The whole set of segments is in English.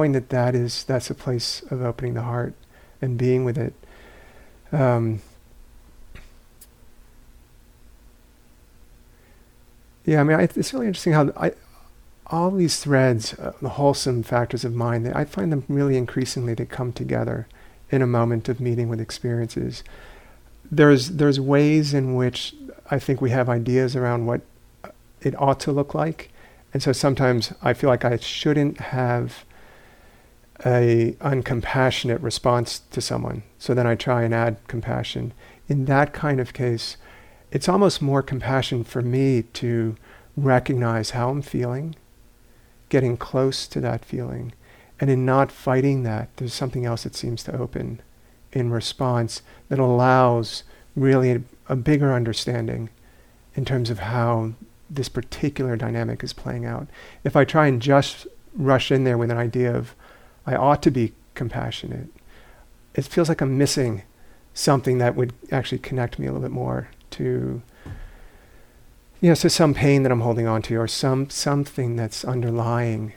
knowing that that is that's a place of opening the heart and being with it. Um, yeah, I mean, I, it's really interesting how I, all these threads, uh, the wholesome factors of mind, I find them really increasingly to come together in a moment of meeting with experiences. There's there's ways in which I think we have ideas around what it ought to look like, and so sometimes I feel like I shouldn't have a uncompassionate response to someone. So then I try and add compassion. In that kind of case, it's almost more compassion for me to recognize how I'm feeling getting close to that feeling. And in not fighting that, there's something else that seems to open in response that allows really a, a bigger understanding in terms of how this particular dynamic is playing out. If I try and just rush in there with an idea of, I ought to be compassionate, it feels like I'm missing something that would actually connect me a little bit more to you know, so some pain that I'm holding on to, or some something that's underlying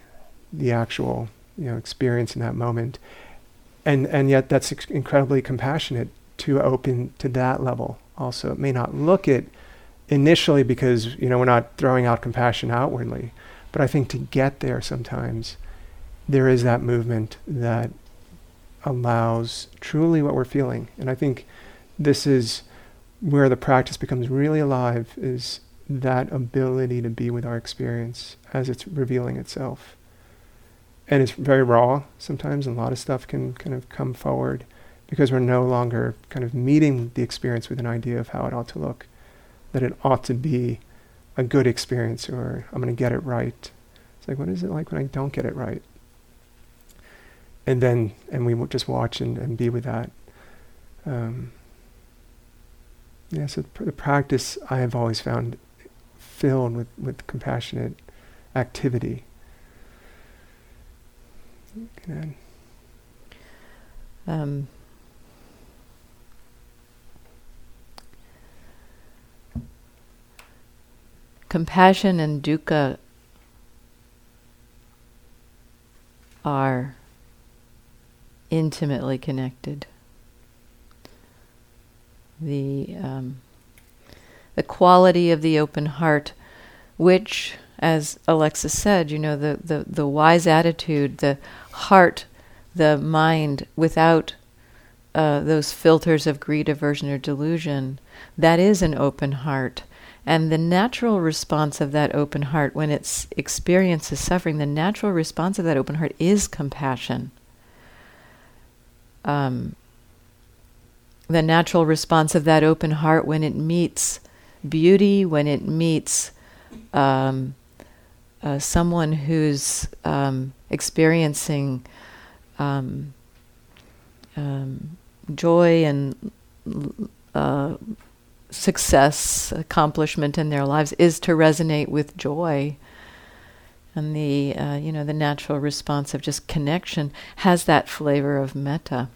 the actual you know experience in that moment, and and yet that's ex- incredibly compassionate to open to that level. Also, it may not look it initially because you know we're not throwing out compassion outwardly, but I think to get there sometimes there is that movement that allows truly what we're feeling, and I think this is where the practice becomes really alive is that ability to be with our experience as it's revealing itself. And it's very raw sometimes, and a lot of stuff can kind of come forward because we're no longer kind of meeting the experience with an idea of how it ought to look, that it ought to be a good experience or I'm going to get it right. It's like, what is it like when I don't get it right? And then, and we just watch and, and be with that. Um, yeah, so the practice I have always found filled with, with compassionate activity. Um, compassion and dukkha are intimately connected. The um, the quality of the open heart, which, as Alexis said, you know, the, the, the wise attitude, the heart, the mind without uh, those filters of greed, aversion, or delusion, that is an open heart. And the natural response of that open heart, when it experiences suffering, the natural response of that open heart is compassion. Um, the natural response of that open heart when it meets beauty when it meets um, uh, someone who's um, experiencing um, um joy and uh, success, accomplishment in their lives, is to resonate with joy. And the uh, you know the natural response of just connection has that flavor of metta.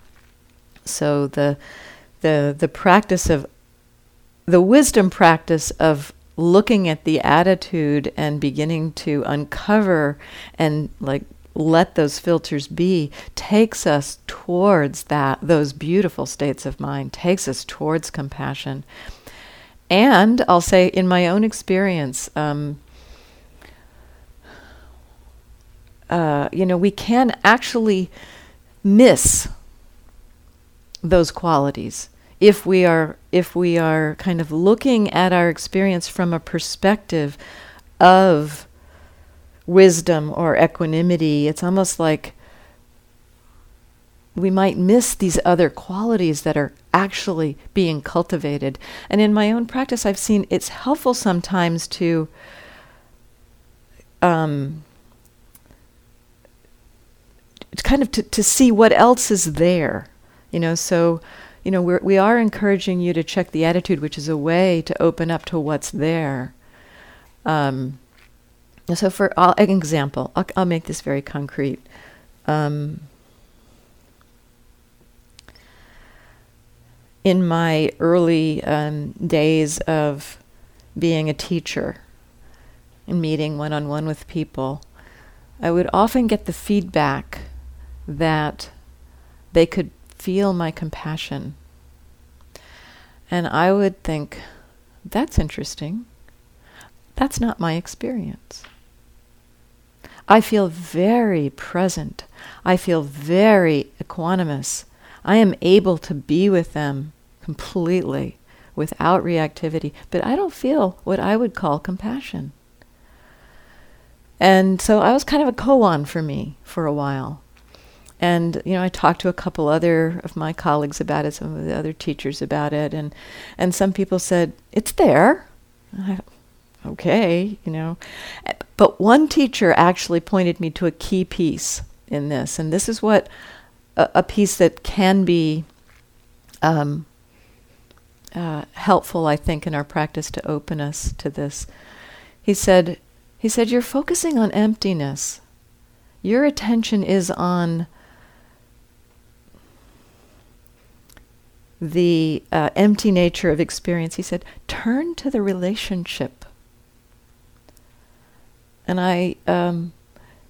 So the the the practice of the wisdom practice of looking at the attitude and beginning to uncover and like let those filters be takes us towards that those beautiful states of mind takes us towards compassion and i'll say in my own experience um, you know we can actually miss those qualities if we are if we are kind of looking at our experience from a perspective of wisdom or equanimity, it's almost like we might miss these other qualities that are actually being cultivated. And in my own practice, I've seen it's helpful sometimes to um, kind of to, to see what else is there. You know, so you know, we're, we are encouraging you to check the attitude, which is a way to open up to what's there. Um, so, for an example, I'll, I'll, make this very concrete. Um, in my early um, days of being a teacher and meeting one on one with people, I would often get the feedback that they could feel my compassion. And I would think, that's interesting. That's not my experience. I feel very present. I feel very equanimous. I am able to be with them completely without reactivity, but I don't feel what I would call compassion. And so I was kind of a koan for me for a while. And you know, I talked to a couple other of my colleagues about it, some of the other teachers about it, and and some people said it's there. I, okay, you know, but one teacher actually pointed me to a key piece in this, and this is what a, a piece that can be um, uh, helpful, I think, in our practice to open us to this. He said, he said, you're focusing on emptiness. Your attention is on the uh, empty nature of experience, he said, turn to the relationship. And I, um,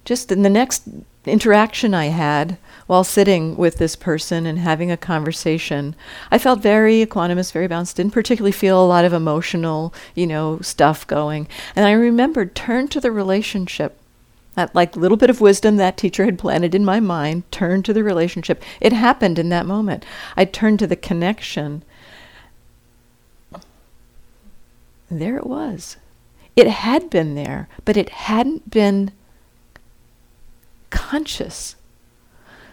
just in the next interaction I had while sitting with this person and having a conversation, I felt very equanimous, very balanced, didn't particularly feel a lot of emotional, you know, stuff going. And I remembered, turn to the relationship that like little bit of wisdom that teacher had planted in my mind turned to the relationship. It happened in that moment. I turned to the connection. There it was. It had been there, but it hadn't been conscious.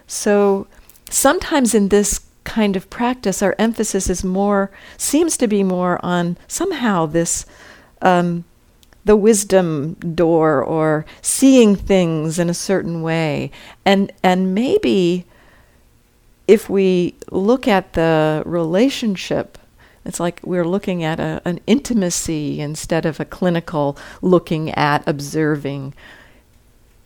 So sometimes in this kind of practice, our emphasis is more, seems to be more on somehow this um, the wisdom door or seeing things in a certain way. And, and maybe if we look at the relationship, it's like we're looking at a, an intimacy instead of a clinical looking at, observing.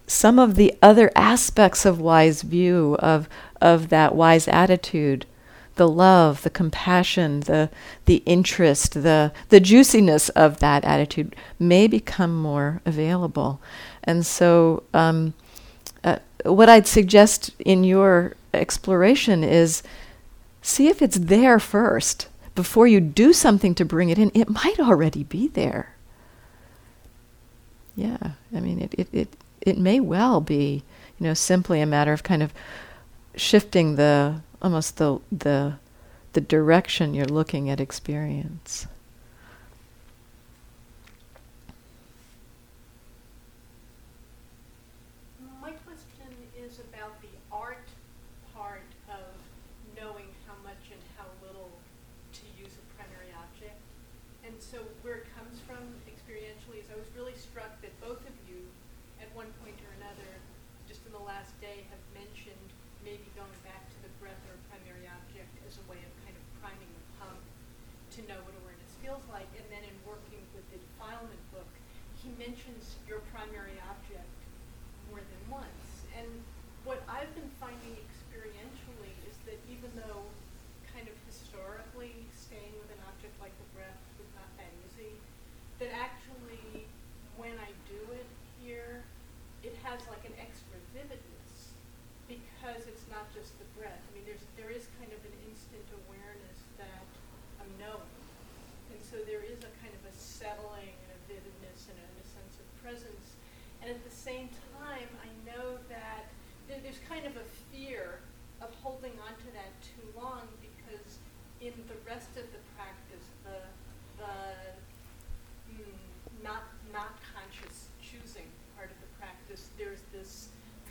Some of the other aspects of wise view, of, of that wise attitude, the love, the compassion, the the interest, the the juiciness of that attitude may become more available. And so, um, uh, what I'd suggest in your exploration is see if it's there first before you do something to bring it in. It might already be there. Yeah, I mean, it it it, it may well be, you know, simply a matter of kind of shifting the almost the the the direction you're looking at experience.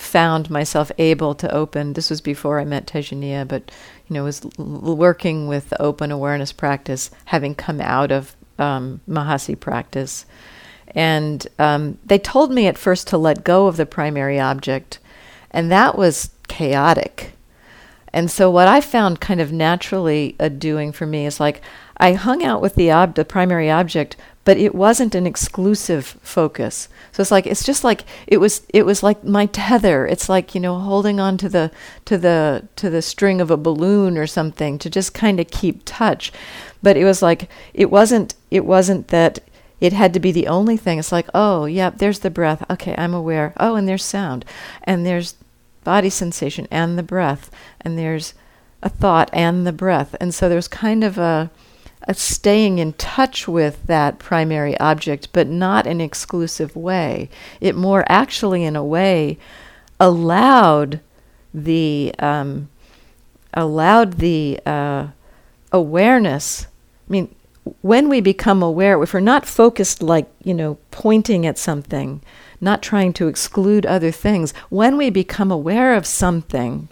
found myself able to open. This was before I met Tejaniya, but you know, was l- working with the open awareness practice, having come out of um, Mahasi practice. And um, they told me at first to let go of the primary object, and that was chaotic and so what I found kind of naturally uh, doing for me is like I hung out with the ob- the primary object, but it wasn't an exclusive focus. So it's like it's just like it was it was like my tether. It's like you know holding on to the to the to the string of a balloon or something to just kind of keep touch. But it was like it wasn't it wasn't that it had to be the only thing. It's like oh yeah, there's the breath. Okay, I'm aware. Oh, and there's sound, and there's body sensation and the breath, and there's a thought and the breath. And so there's kind of a, a staying in touch with that primary object, but not in exclusive way. It more actually, in a way, allowed the um, allowed the uh, awareness. I mean, when we become aware, if we're not focused, like you know, pointing at something, not trying to exclude other things. When we become aware of something,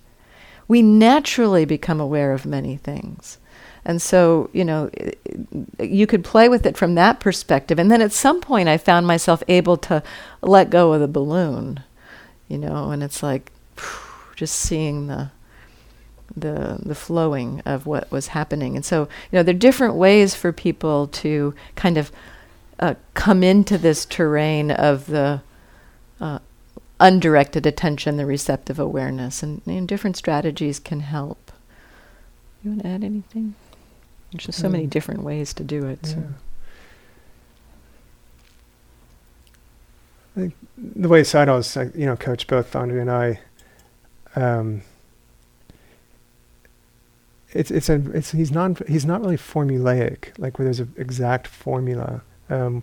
we naturally become aware of many things. And so, you know, you could play with it from that perspective. And then at some point, I found myself able to let go of the balloon, you know, and it's like just seeing the the the flowing of what was happening. And so, you know, there are different ways for people to kind of uh, come into this terrain of the uh, undirected attention, the receptive awareness, and, and, different strategies can help. You want to add anything? There's just so many different ways to do it. Yeah. So. I think the way uh, you know, coach both Andrea and I, um, it's it's a it's he's non he's not really formulaic like where there's an exact formula. Um,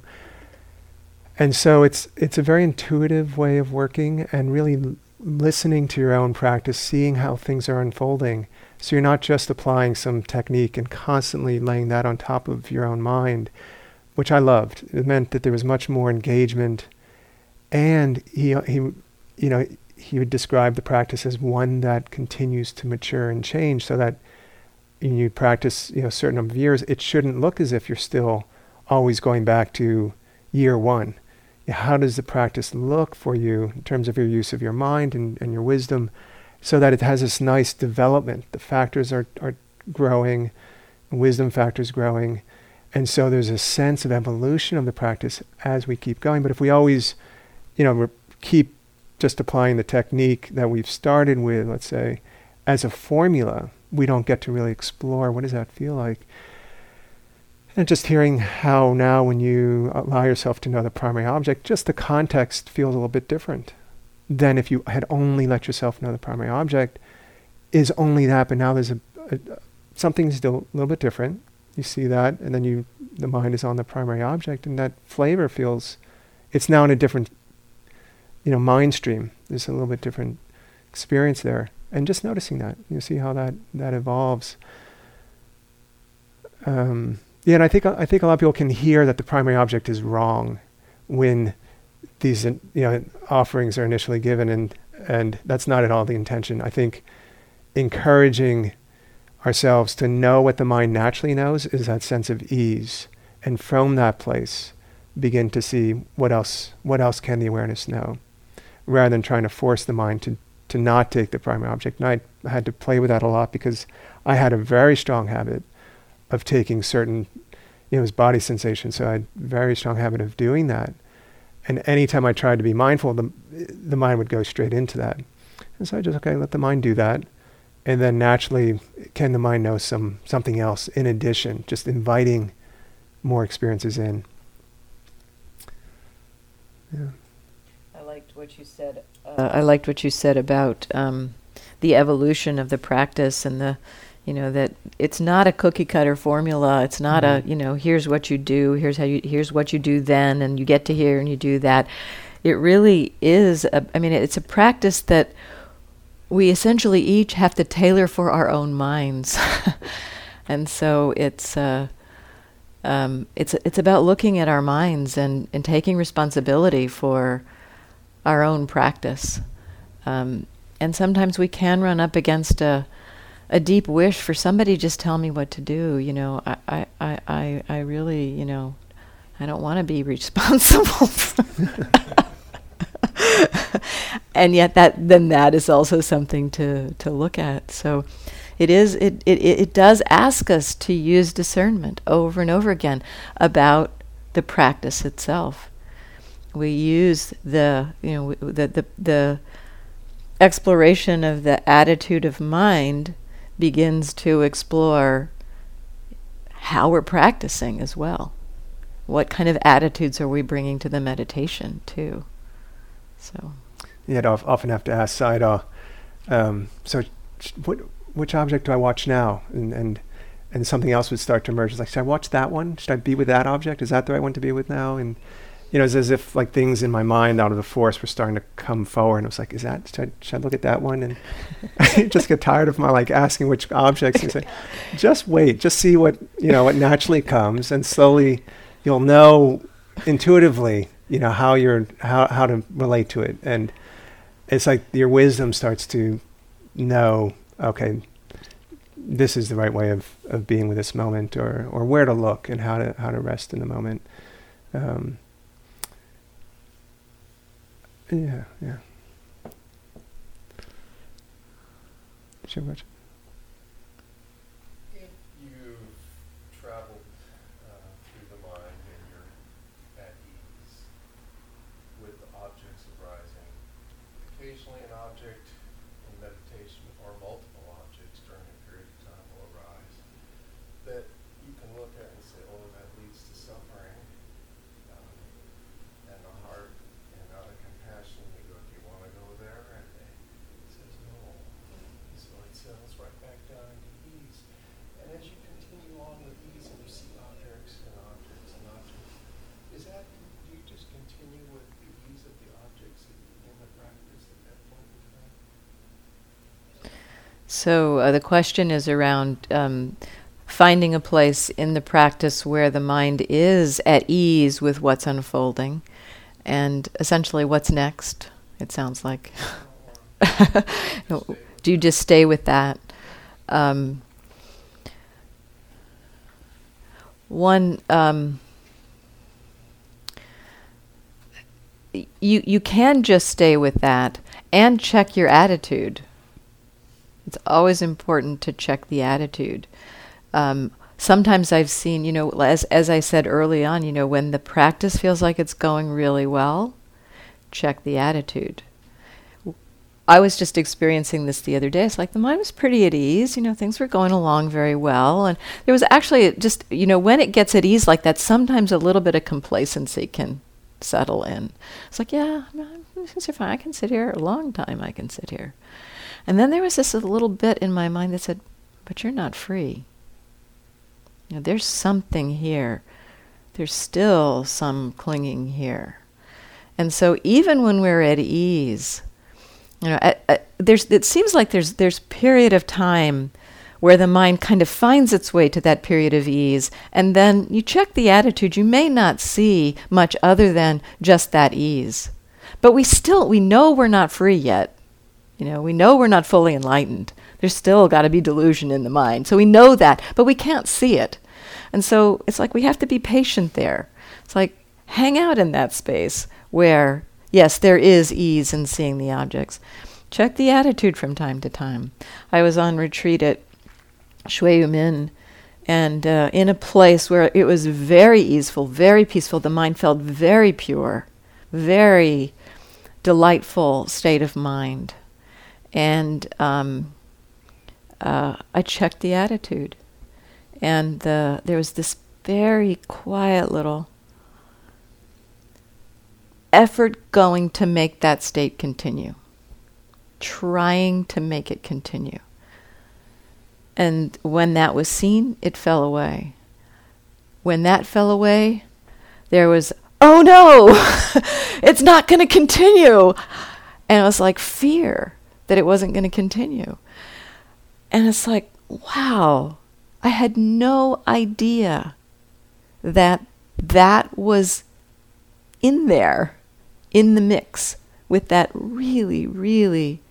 and so it's it's a very intuitive way of working and really listening to your own practice, seeing how things are unfolding. So you're not just applying some technique and constantly laying that on top of your own mind, which I loved. It meant that there was much more engagement, and he uh, he, you know, he would describe the practice as one that continues to mature and change, so that you practice you know a certain number of years, it shouldn't look as if you're still always going back to year one how does the practice look for you in terms of your use of your mind and, and your wisdom so that it has this nice development? The factors are, are growing wisdom factors growing and so there's a sense of evolution of the practice as we keep going. But if we always you know keep just applying the technique that we've started with let's say as a formula we don't get to really explore what does that feel like and just hearing how now, when you allow yourself to know the primary object, just the context feels a little bit different than if you had only let yourself know the primary object is only that, but now there's a, a something still a little bit different. You see that, and then you the mind is on the primary object, and that flavor feels it's now in a different you know mind stream. There's a little bit different experience there, and just noticing that you see how that that evolves. Um, yeah, and I think I think a lot of people can hear that the primary object is wrong when these you know offerings are initially given, and and that's not at all the intention. I think encouraging ourselves to know what the mind naturally knows is that sense of ease, and from that place begin to see what else what else can the awareness know, rather than trying to force the mind to to not take the primary object. And I had to play with that a lot because I had a very strong habit of taking certain, you know, it was body sensation. So I had very strong habit of doing that. And anytime I tried to be mindful, the, the mind would go straight into that. And so I just, okay, let the mind do that. And then naturally, can the mind know some something else in addition, just inviting more experiences in. Yeah. I liked what you said. Uh, I liked what you said about um, the evolution of the practice and the you know that it's not a cookie cutter formula. It's not mm-hmm. a you know here's what you do here's how you here's what you do then and you get to here and you do that. It really is a, i mean it's a practice that we essentially each have to tailor for our own minds. And so it's uh, um, it's it's about looking at our minds and, and taking responsibility for our own practice. Um, and sometimes we can run up against a a deep wish for somebody just tell me what to do. You know, I, I, I, I, really, you know, I don't want to be responsible. and yet that then that is also something to to look at. So it is it, it it does ask us to use discernment over and over again about the practice itself. We use the you know the the the exploration of the attitude of mind begins to explore how we're practicing as well. What kind of attitudes are we bringing to the meditation too? So. Yeah, I'd often have to ask Sayadaw, um, so what, which object do I watch now? And, and and something else would start to emerge. It's like, should I watch that one? Should I be with that object? Is that the right one to be with now? And you know, it's as if like things in my mind out of the forest were starting to come forward. And I was like, is that, should I, should I look at that one? And I just get tired of my like asking which objects and say, just wait, just see what, you know, what naturally comes and slowly you'll know intuitively, you know, how you're, how, how to relate to it. And it's like your wisdom starts to know, okay, this is the right way of, of being with this moment or, or where to look and how to, how to rest in the moment. Um, yeah, yeah. Sure, So uh, the question is around um, finding a place in the practice where the mind is at ease with what's unfolding, and essentially what's next. It sounds like. Do you just stay with that? Um, one. Um, you you can just stay with that and check your attitude it's always important to check the attitude. Um, sometimes I've seen, you know, as as I said early on, you know, when the practice feels like it's going really well, check the attitude. I was just experiencing this the other day. It's like the mind was pretty at ease, you know, things were going along very well. And there was actually just, you know, when it gets at ease like that, sometimes a little bit of complacency can settle in. It's like, yeah, things are fine. I can sit here a long time. I can sit here. And then there was this little bit in my mind that said, but you're not free. You know, there's something here. There's still some clinging here. And so even when we're at ease, you know, there's, it seems like there's, there's period of time where the mind kind of finds its way to that period of ease. And then you check the attitude, you may not see much other than just that ease. But we still, we know we're not free yet. You know, we know we're not fully enlightened. There's still got to be delusion in the mind. So we know that, but we can't see it. And so it's like we have to be patient there. It's like hang out in that space where, yes, there is ease in seeing the objects. Check the attitude from time to time. I was on retreat at Shwe Oo Min and uh, in a place where it was very easeful, very peaceful. The mind felt very pure, very delightful state of mind and um, uh, I checked the attitude, and the, there was this very quiet little effort going to make that state continue, trying to make it continue. And when that was seen, it fell away. When that fell away, there was, oh no, it's not going to continue. And it was like fear that it wasn't going to continue. And it's like, wow, I had no idea that that was in there, in the mix, with that really, really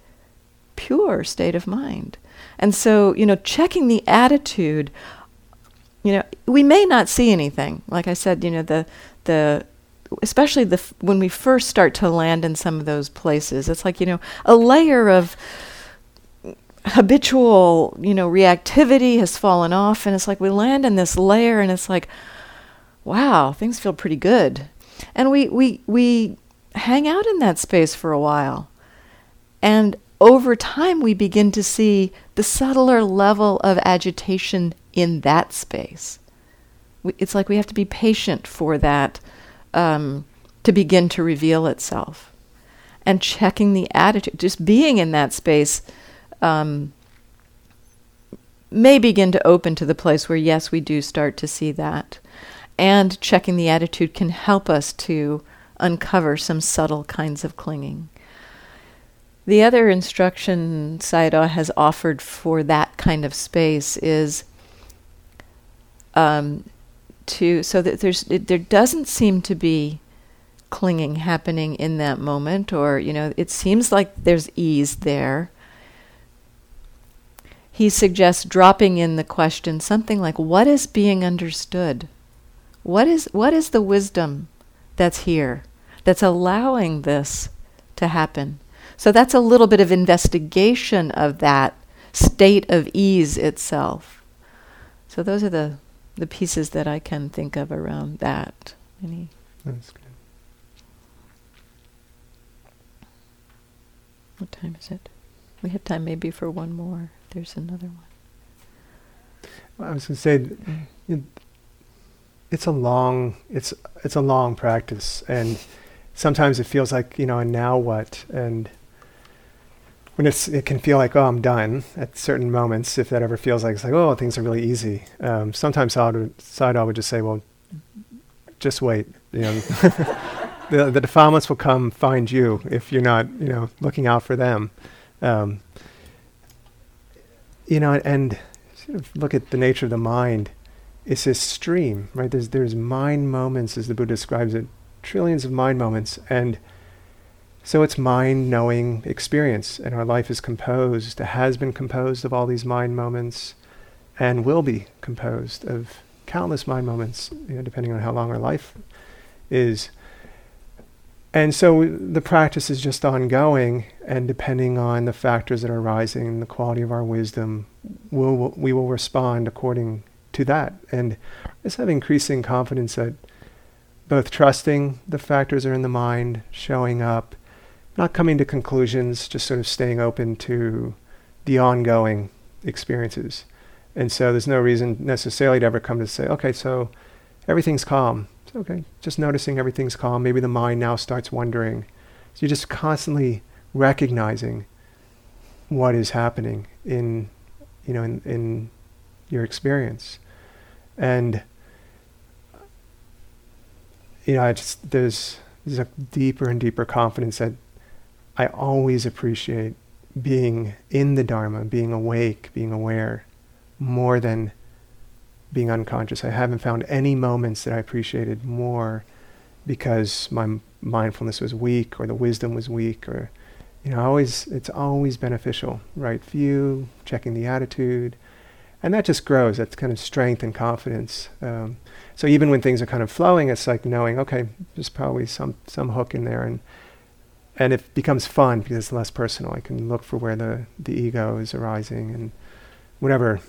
pure state of mind. And so, you know, checking the attitude, you know, we may not see anything. Like I said, you know, the the especially the f- when we first start to land in some of those places, it's like you know a layer of habitual you know reactivity has fallen off, and it's like we land in this layer, and it's like, wow, things feel pretty good, and we we we hang out in that space for a while, and over time we begin to see the subtler level of agitation in that space. We, it's like we have to be patient for that um, to begin to reveal itself. And checking the attitude, just being in that space, um, may begin to open to the place where, yes, we do start to see that. And checking the attitude can help us to uncover some subtle kinds of clinging. The other instruction Sayadaw has offered for that kind of space is um, to so that there's it, there doesn't seem to be clinging happening in that moment, or you know, it seems like there's ease there. He suggests dropping in the question something like, "What is being understood? What is what is the wisdom that's here that's allowing this to happen?" So that's a little bit of investigation of that state of ease itself. So those are the, the pieces that I can think of around that. Any? That's good. What time is it? We have time maybe for one more. There's another one. Well, I was going to say, you know, it's a long, it's it's a long practice, and sometimes it feels like you know, and now what? And when it can feel like oh I'm done at certain moments if that ever feels like it's like oh things are really easy. Um, sometimes I would just say well just wait you know the the defilements will come find you if you're not you know looking out for them. Um, you know and sort of look at the nature of the mind. It's this stream right. There's there's mind moments as the Buddha describes it, trillions of mind moments and so it's mind knowing experience, and our life is composed, has been composed of all these mind moments, and will be composed of countless mind moments, you know, depending on how long our life is. And so the practice is just ongoing, and depending on the factors that are arising, the quality of our wisdom, we'll, we will respond according to that. And just have increasing confidence that both trusting the factors are in the mind, showing up, not coming to conclusions, just sort of staying open to the ongoing experiences. And so there's no reason necessarily to ever come to say, okay, so everything's calm. Okay, just noticing everything's calm. Maybe the mind now starts wondering. So you're just constantly recognizing what is happening in, you know, in, in your experience. And, you know, I just, there's, there's a deeper and deeper confidence that I always appreciate being in the Dharma, being awake, being aware, more than being unconscious. I haven't found any moments that I appreciated more because my mindfulness was weak or the wisdom was weak or you know always it's always beneficial right? View checking the attitude and that just grows. That's kind of strength and confidence. Um, so even when things are kind of flowing it's like knowing okay there's probably some some hook in there and and it becomes fun because it's less personal. I can look for where the, the ego is arising and whatever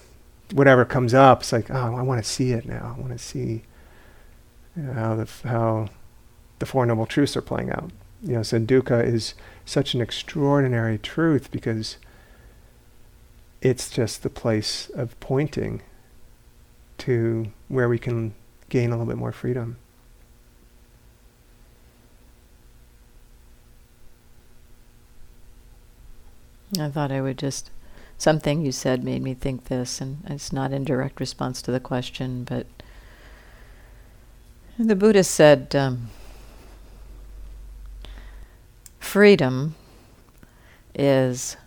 whatever comes up, it's like, oh, I want to see it now. I want to see you know, how the f- how the four noble truths are playing out. You know, so dukkha is such an extraordinary truth because it's just the place of pointing to where we can gain a little bit more freedom. I thought I would just. Something you said made me think this, and it's not in direct response to the question, but the Buddha said um, freedom is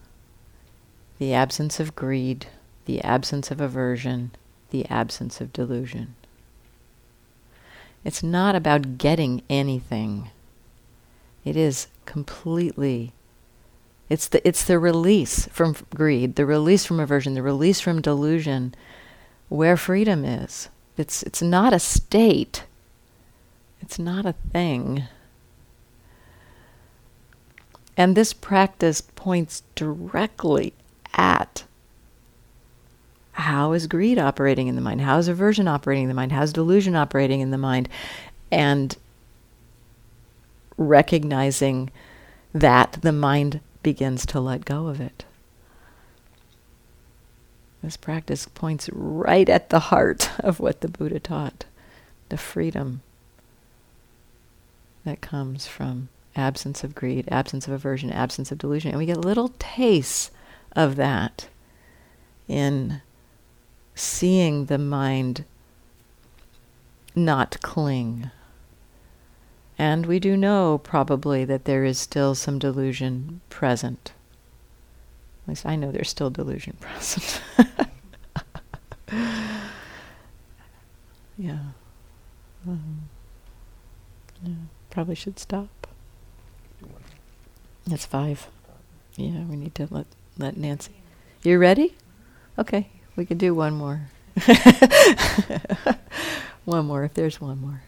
the absence of greed, the absence of aversion, the absence of delusion. It's not about getting anything. It is completely it's the it's the release from greed, the release from aversion, the release from delusion, where freedom is. It's it's not a state. It's not a thing. And this practice points directly at how is greed operating in the mind? How is aversion operating in the mind? How is delusion operating in the mind? And recognizing that the mind begins to let go of it. This practice points right at the heart of what the Buddha taught the freedom that comes from absence of greed, absence of aversion, absence of delusion. And we get little tastes of that in seeing the mind not cling. And we do know probably that there is still some delusion present. At least I know there's still delusion present. yeah. Um, yeah. Probably should stop. That's five. Yeah, we need to let let Nancy. You ready? Okay, we can do one more. one more if there's one more.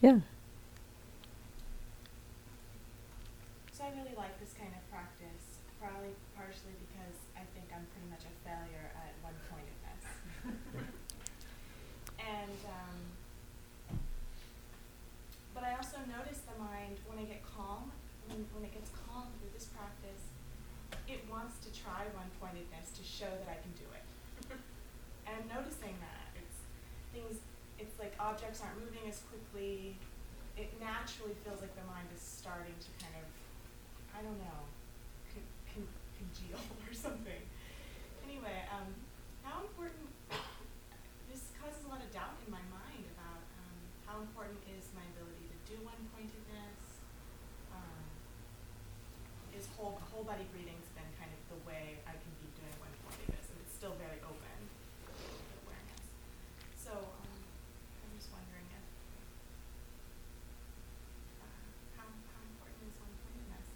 Yeah. Objects aren't moving as quickly, it naturally feels like the mind is starting to kind of, I don't know, con- con- congeal or something. Anyway, um, how important, this causes a lot of doubt in my mind about um, how important is my ability to do one pointedness. Um, is whole, whole body breathing's been kind of the way I can be doing one pointedness, and it's still very open awareness. So, um, I'm just wondering if, uh, how, how important is one pointedness?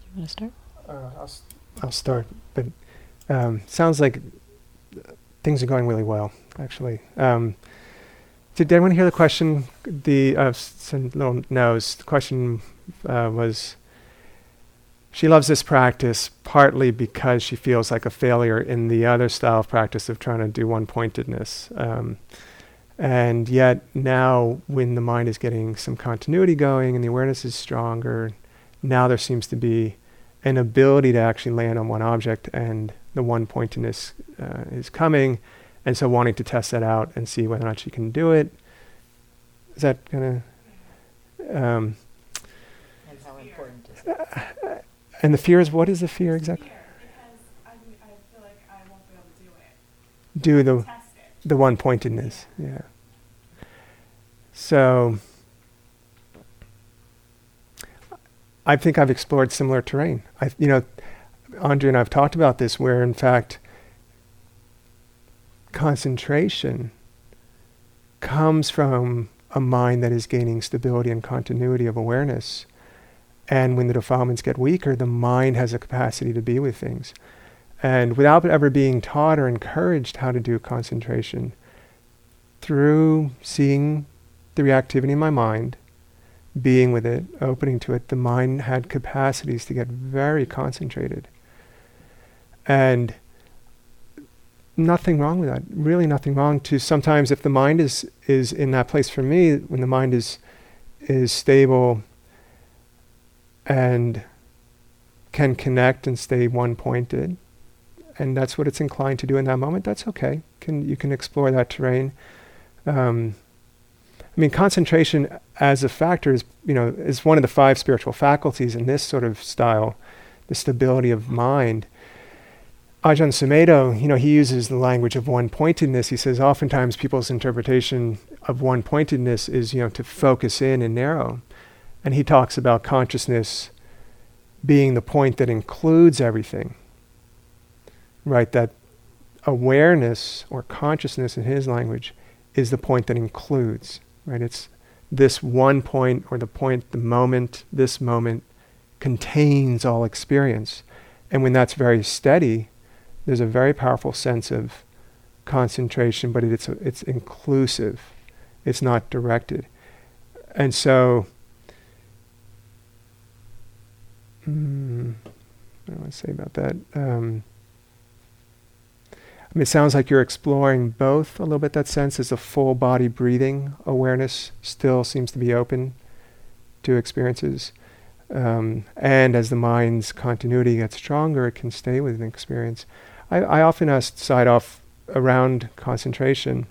Do you want to start? Uh, I'll, s- I'll start, but um, sounds like things are going really well, actually. Um, did anyone hear the question? The uh, s- little no's. The question uh, was. She loves this practice partly because she feels like a failure in the other style of practice of trying to do one pointedness. Um, and yet, now when the mind is getting some continuity going and the awareness is stronger, now there seems to be an ability to actually land on one object and the one pointedness uh, is coming and so wanting to test that out and see whether or not she can do it is that gonna um, And how important is and the fear is what is the fear exactly Fear, because I, I feel like I won't be able to do it. do the the one pointedness yeah so I think I've explored similar terrain. I, you know, Andrea and I've talked about this, where in fact, concentration comes from a mind that is gaining stability and continuity of awareness. And when the defilements get weaker, the mind has a capacity to be with things. And without ever being taught or encouraged how to do concentration, through seeing the reactivity in my mind, being with it, opening to it, the mind had capacities to get very concentrated. And nothing wrong with that. Really nothing wrong to sometimes if the mind is is in that place for me, when the mind is is stable and can connect and stay one pointed, and that's what it's inclined to do in that moment, that's okay. Can you can explore that terrain. Um, I mean, concentration as a factor is, you know, is one of the five spiritual faculties in this sort of style, the stability of mind. Ajahn Sumedho, you know, he uses the language of one-pointedness. He says oftentimes people's interpretation of one-pointedness is, you know, to focus in and narrow. And he talks about consciousness being the point that includes everything. Right? That awareness or consciousness in his language is the point that includes right? It's this one point or the point, the moment, this moment contains all experience. And when that's very steady, there's a very powerful sense of concentration, but it's, it's inclusive. It's not directed. And so, mm, what do I say about that? Um, I mean, it sounds like you're exploring both a little bit. That sense as a full body breathing awareness still seems to be open to experiences. Um, and as the mind's continuity gets stronger, it can stay with an experience. I, I often ask Sayadaw around concentration.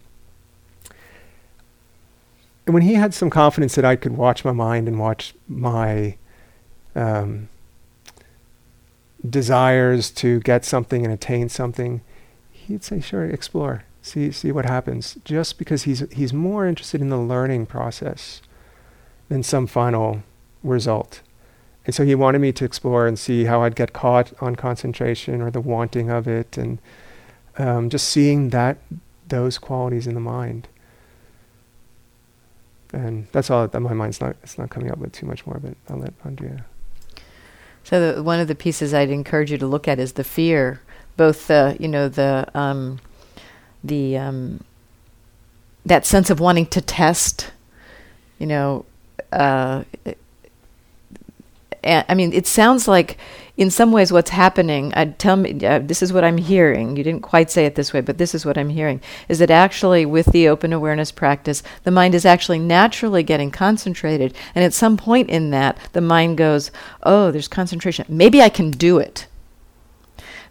And when he had some confidence that I could watch my mind and watch my um, desires to get something and attain something, he'd say, "Sure, explore, see see what happens." Just because he's he's more interested in the learning process than some final result. And so he wanted me to explore and see how I'd get caught on concentration or the wanting of it, and um, just seeing that those qualities in the mind. And that's all that my mind's not it's not coming up with too much more, but I'll let Andrea. So the, one of the pieces I'd encourage you to look at is the fear, both the you know the um, the um, that sense of wanting to test, you know, uh, I mean, it sounds like in some ways what's happening, I'd tell me, uh, this is what I'm hearing. You didn't quite say it this way, but this is what I'm hearing is that actually, with the open awareness practice, the mind is actually naturally getting concentrated. And at some point in that, the mind goes, Oh, there's concentration. Maybe I can do it.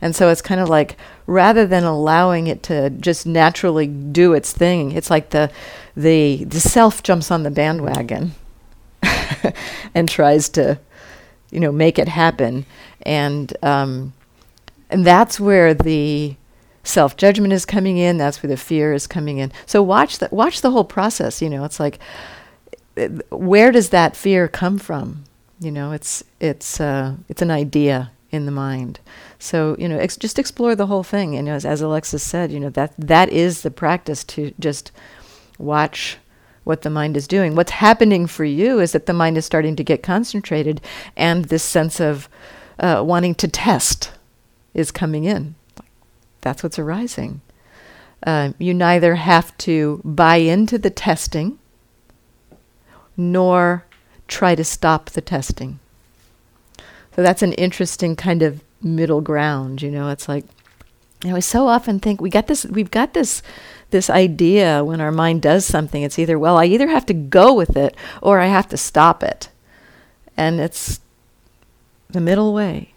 And so it's kind of like rather than allowing it to just naturally do its thing, it's like the the the self jumps on the bandwagon and tries to you know make it happen. And um, and that's where the self judgment is coming in. That's where the fear is coming in. So watch the watch the whole process you know. It's like where does that fear come from? You know it's it's uh, it's an idea in the mind. So you know ex- just explore the whole thing. Know as, as alexis said you know that that is the practice to just watch what the mind is doing. What's happening for you is that the mind is starting to get concentrated, and this sense of uh, wanting to test is coming in. That's what's arising. Uh, you neither have to buy into the testing nor try to stop the testing. So that's an interesting kind of middle ground. You know, it's like you know, so often think we got this. We've got this this idea when our mind does something, it's either, well, I either have to go with it or I have to stop it. And it's the middle way.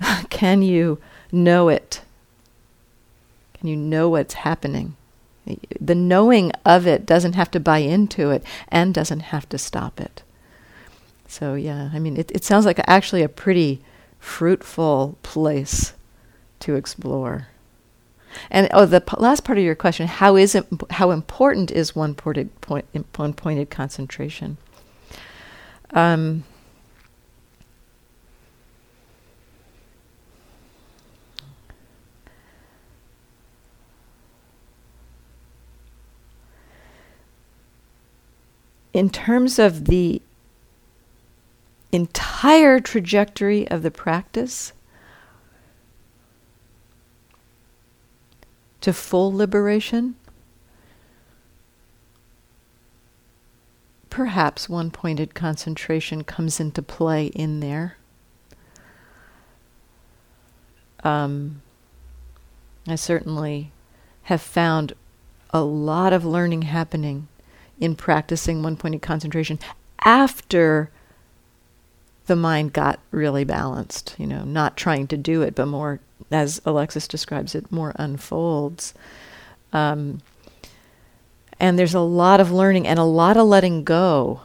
Can you know it? Can you know what's happening? The knowing of it doesn't have to buy into it and doesn't have to stop it. So, yeah, I mean, it, it sounds like actually a pretty fruitful place to explore. And oh, the p- last part of your question: How is? How important is one pointed point, one pointed concentration? Um, in terms of the entire trajectory of the practice, to full liberation? Perhaps one pointed concentration comes into play in there. Um, I certainly have found a lot of learning happening in practicing one pointed concentration after the mind got really balanced, you know, not trying to do it, but more as Alexis describes it, more unfolds. Um, and there's a lot of learning and a lot of letting go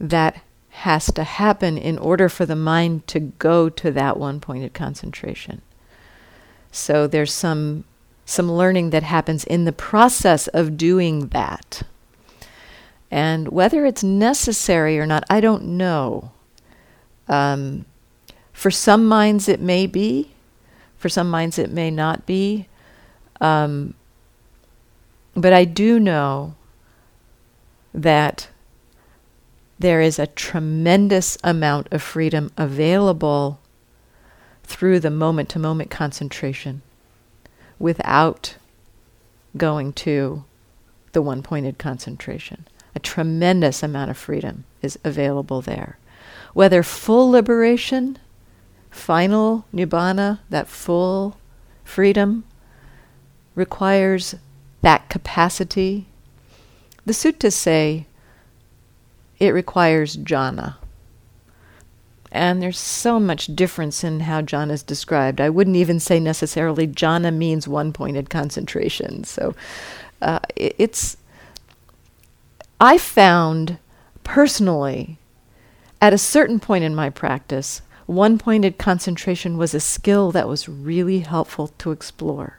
that has to happen in order for the mind to go to that one pointed concentration. So there's some some learning that happens in the process of doing that. And whether it's necessary or not, I don't know. Um, for some minds, it may be. For some minds, it may not be. Um, but I do know that there is a tremendous amount of freedom available through the moment to moment concentration without going to the one pointed concentration. A tremendous amount of freedom is available there. Whether full liberation, final nibbana, that full freedom, requires that capacity. The suttas say it requires jhana. And there's so much difference in how jhana is described. I wouldn't even say necessarily jhana means one pointed concentration. So uh, it, it's, I found personally, at a certain point in my practice, one pointed concentration was a skill that was really helpful to explore.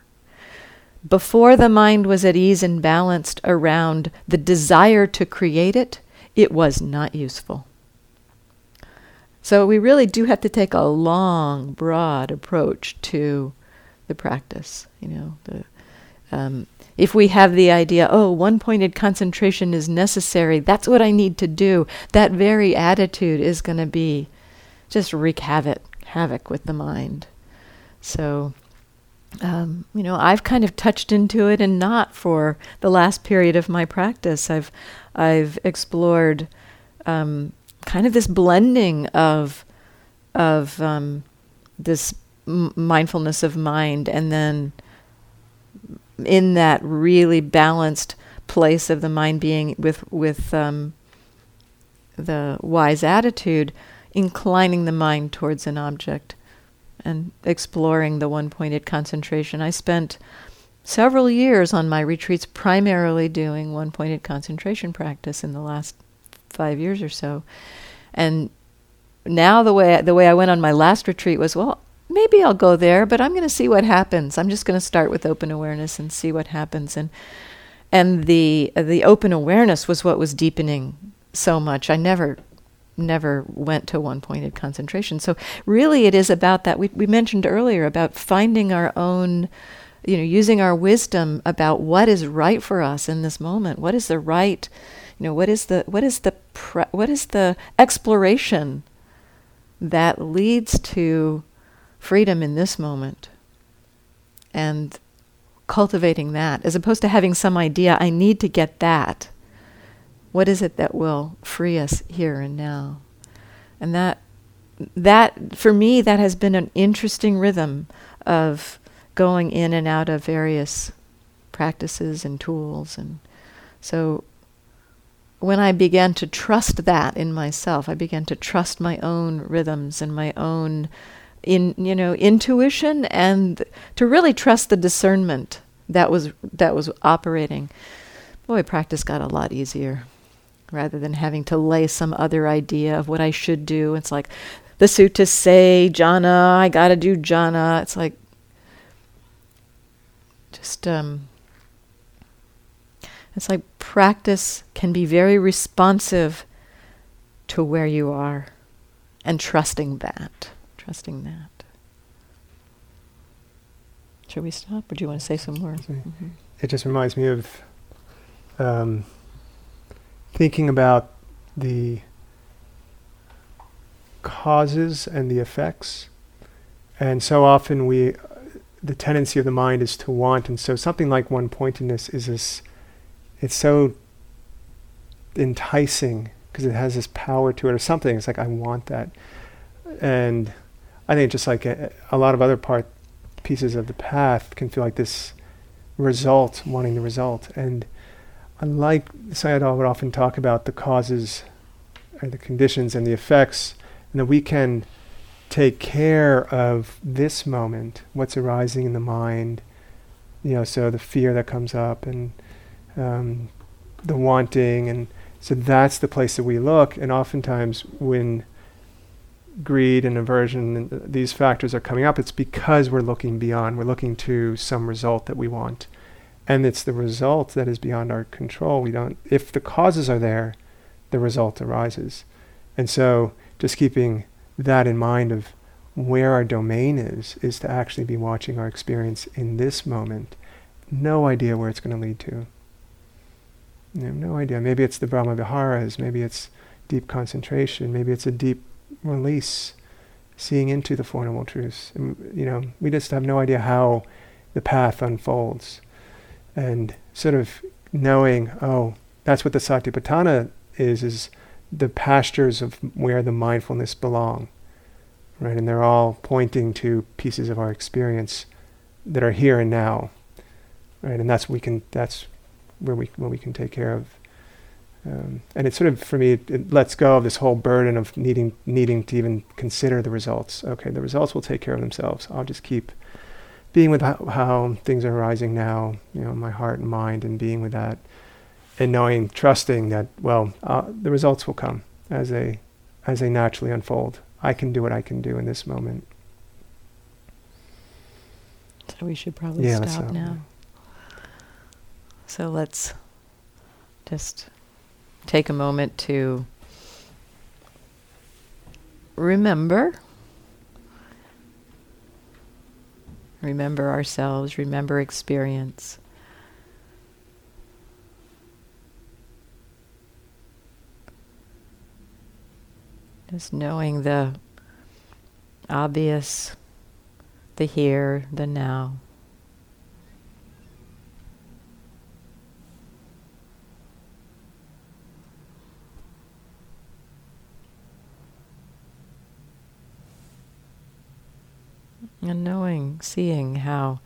Before the mind was at ease and balanced around the desire to create it, it was not useful. So we really do have to take a long, broad approach to the practice. You know, the, um, if we have the idea, oh, one pointed concentration is necessary, that's what I need to do, that very attitude is going to be just wreak havoc, havoc with the mind. So, um, you know, I've kind of touched into it and not for the last period of my practice. I've, I've explored um, kind of this blending of of um, this m- mindfulness of mind, and then in that really balanced place of the mind being with with um, the wise attitude, inclining the mind towards an object and exploring the one-pointed concentration. I spent several years on my retreats primarily doing one-pointed concentration practice in the last five years or so. And now the way the way I went on my last retreat was, well, maybe I'll go there, but I'm going to see what happens. I'm just going to start with open awareness and see what happens. And and the the open awareness was what was deepening so much. I never never went to one pointed concentration. So really it is about that we we mentioned earlier about finding our own you know using our wisdom about what is right for us in this moment. What is the right you know what is the what is the pre- what is the exploration that leads to freedom in this moment and cultivating that as opposed to having some idea i need to get that what is it that will free us here and now? And that that for me that has been an interesting rhythm of going in and out of various practices and tools. And so when I began to trust that in myself, I began to trust my own rhythms and my own in you know intuition and to really trust the discernment that was that was operating. Boy, practice got a lot easier rather than having to lay some other idea of what I should do. It's like the suttas say, jhana, I gotta do jhana. It's like just um, it's like practice can be very responsive to where you are and trusting that. Trusting that. Should we stop or do you want to say some more? Mm-hmm. It just reminds me of um, thinking about the causes and the effects. And so often we, the tendency of the mind is to want, and so something like one pointedness is this it's so enticing because it has this power to it or something. It's like I want that, and I think just like a, a lot of other part pieces of the path can feel like this result, wanting the result, and unlike Sayadaw would often talk about the causes and the conditions and the effects, and that we can take care of this moment, what's arising in the mind, you know, so the fear that comes up and um, the wanting, and so that's the place that we look. And oftentimes, when greed and aversion and these factors are coming up, it's because we're looking beyond. We're looking to some result that we want, and it's the result that is beyond our control. We don't. If the causes are there, the result arises, and so just keeping that in mind of where our domain is is to actually be watching our experience in this moment. No idea where it's going to lead to. Have no idea. Maybe it's the Brahma Viharas, maybe it's deep concentration, maybe it's a deep release, seeing into the Four Noble Truths. And, you know, we just have no idea how the path unfolds. And sort of knowing, oh, that's what the Satipatthana is, is the pastures of where the mindfulness belong. Right? And they're all pointing to pieces of our experience that are here and now. Right? And that's we can that's where we where we can take care of. Um, and it sort of, for me, it, it lets go of this whole burden of needing needing to even consider the results. Okay, the results will take care of themselves. I'll just keep being with how, how things are arising now, you know, my heart and mind, and being with that, and knowing, trusting that, well, uh, the results will come as they as they naturally unfold. I can do what I can do in this moment. So we should probably Yeah, stop, stop now. now. So let's just take a moment to remember. Remember ourselves, remember experience. Just knowing the obvious, the here, the now. And knowing, seeing how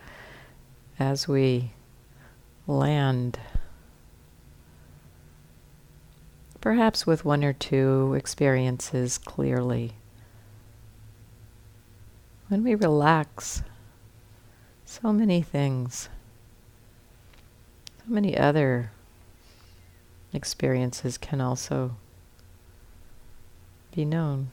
as we land, perhaps with one or two experiences clearly, when we relax, so many things, so many other experiences can also be known.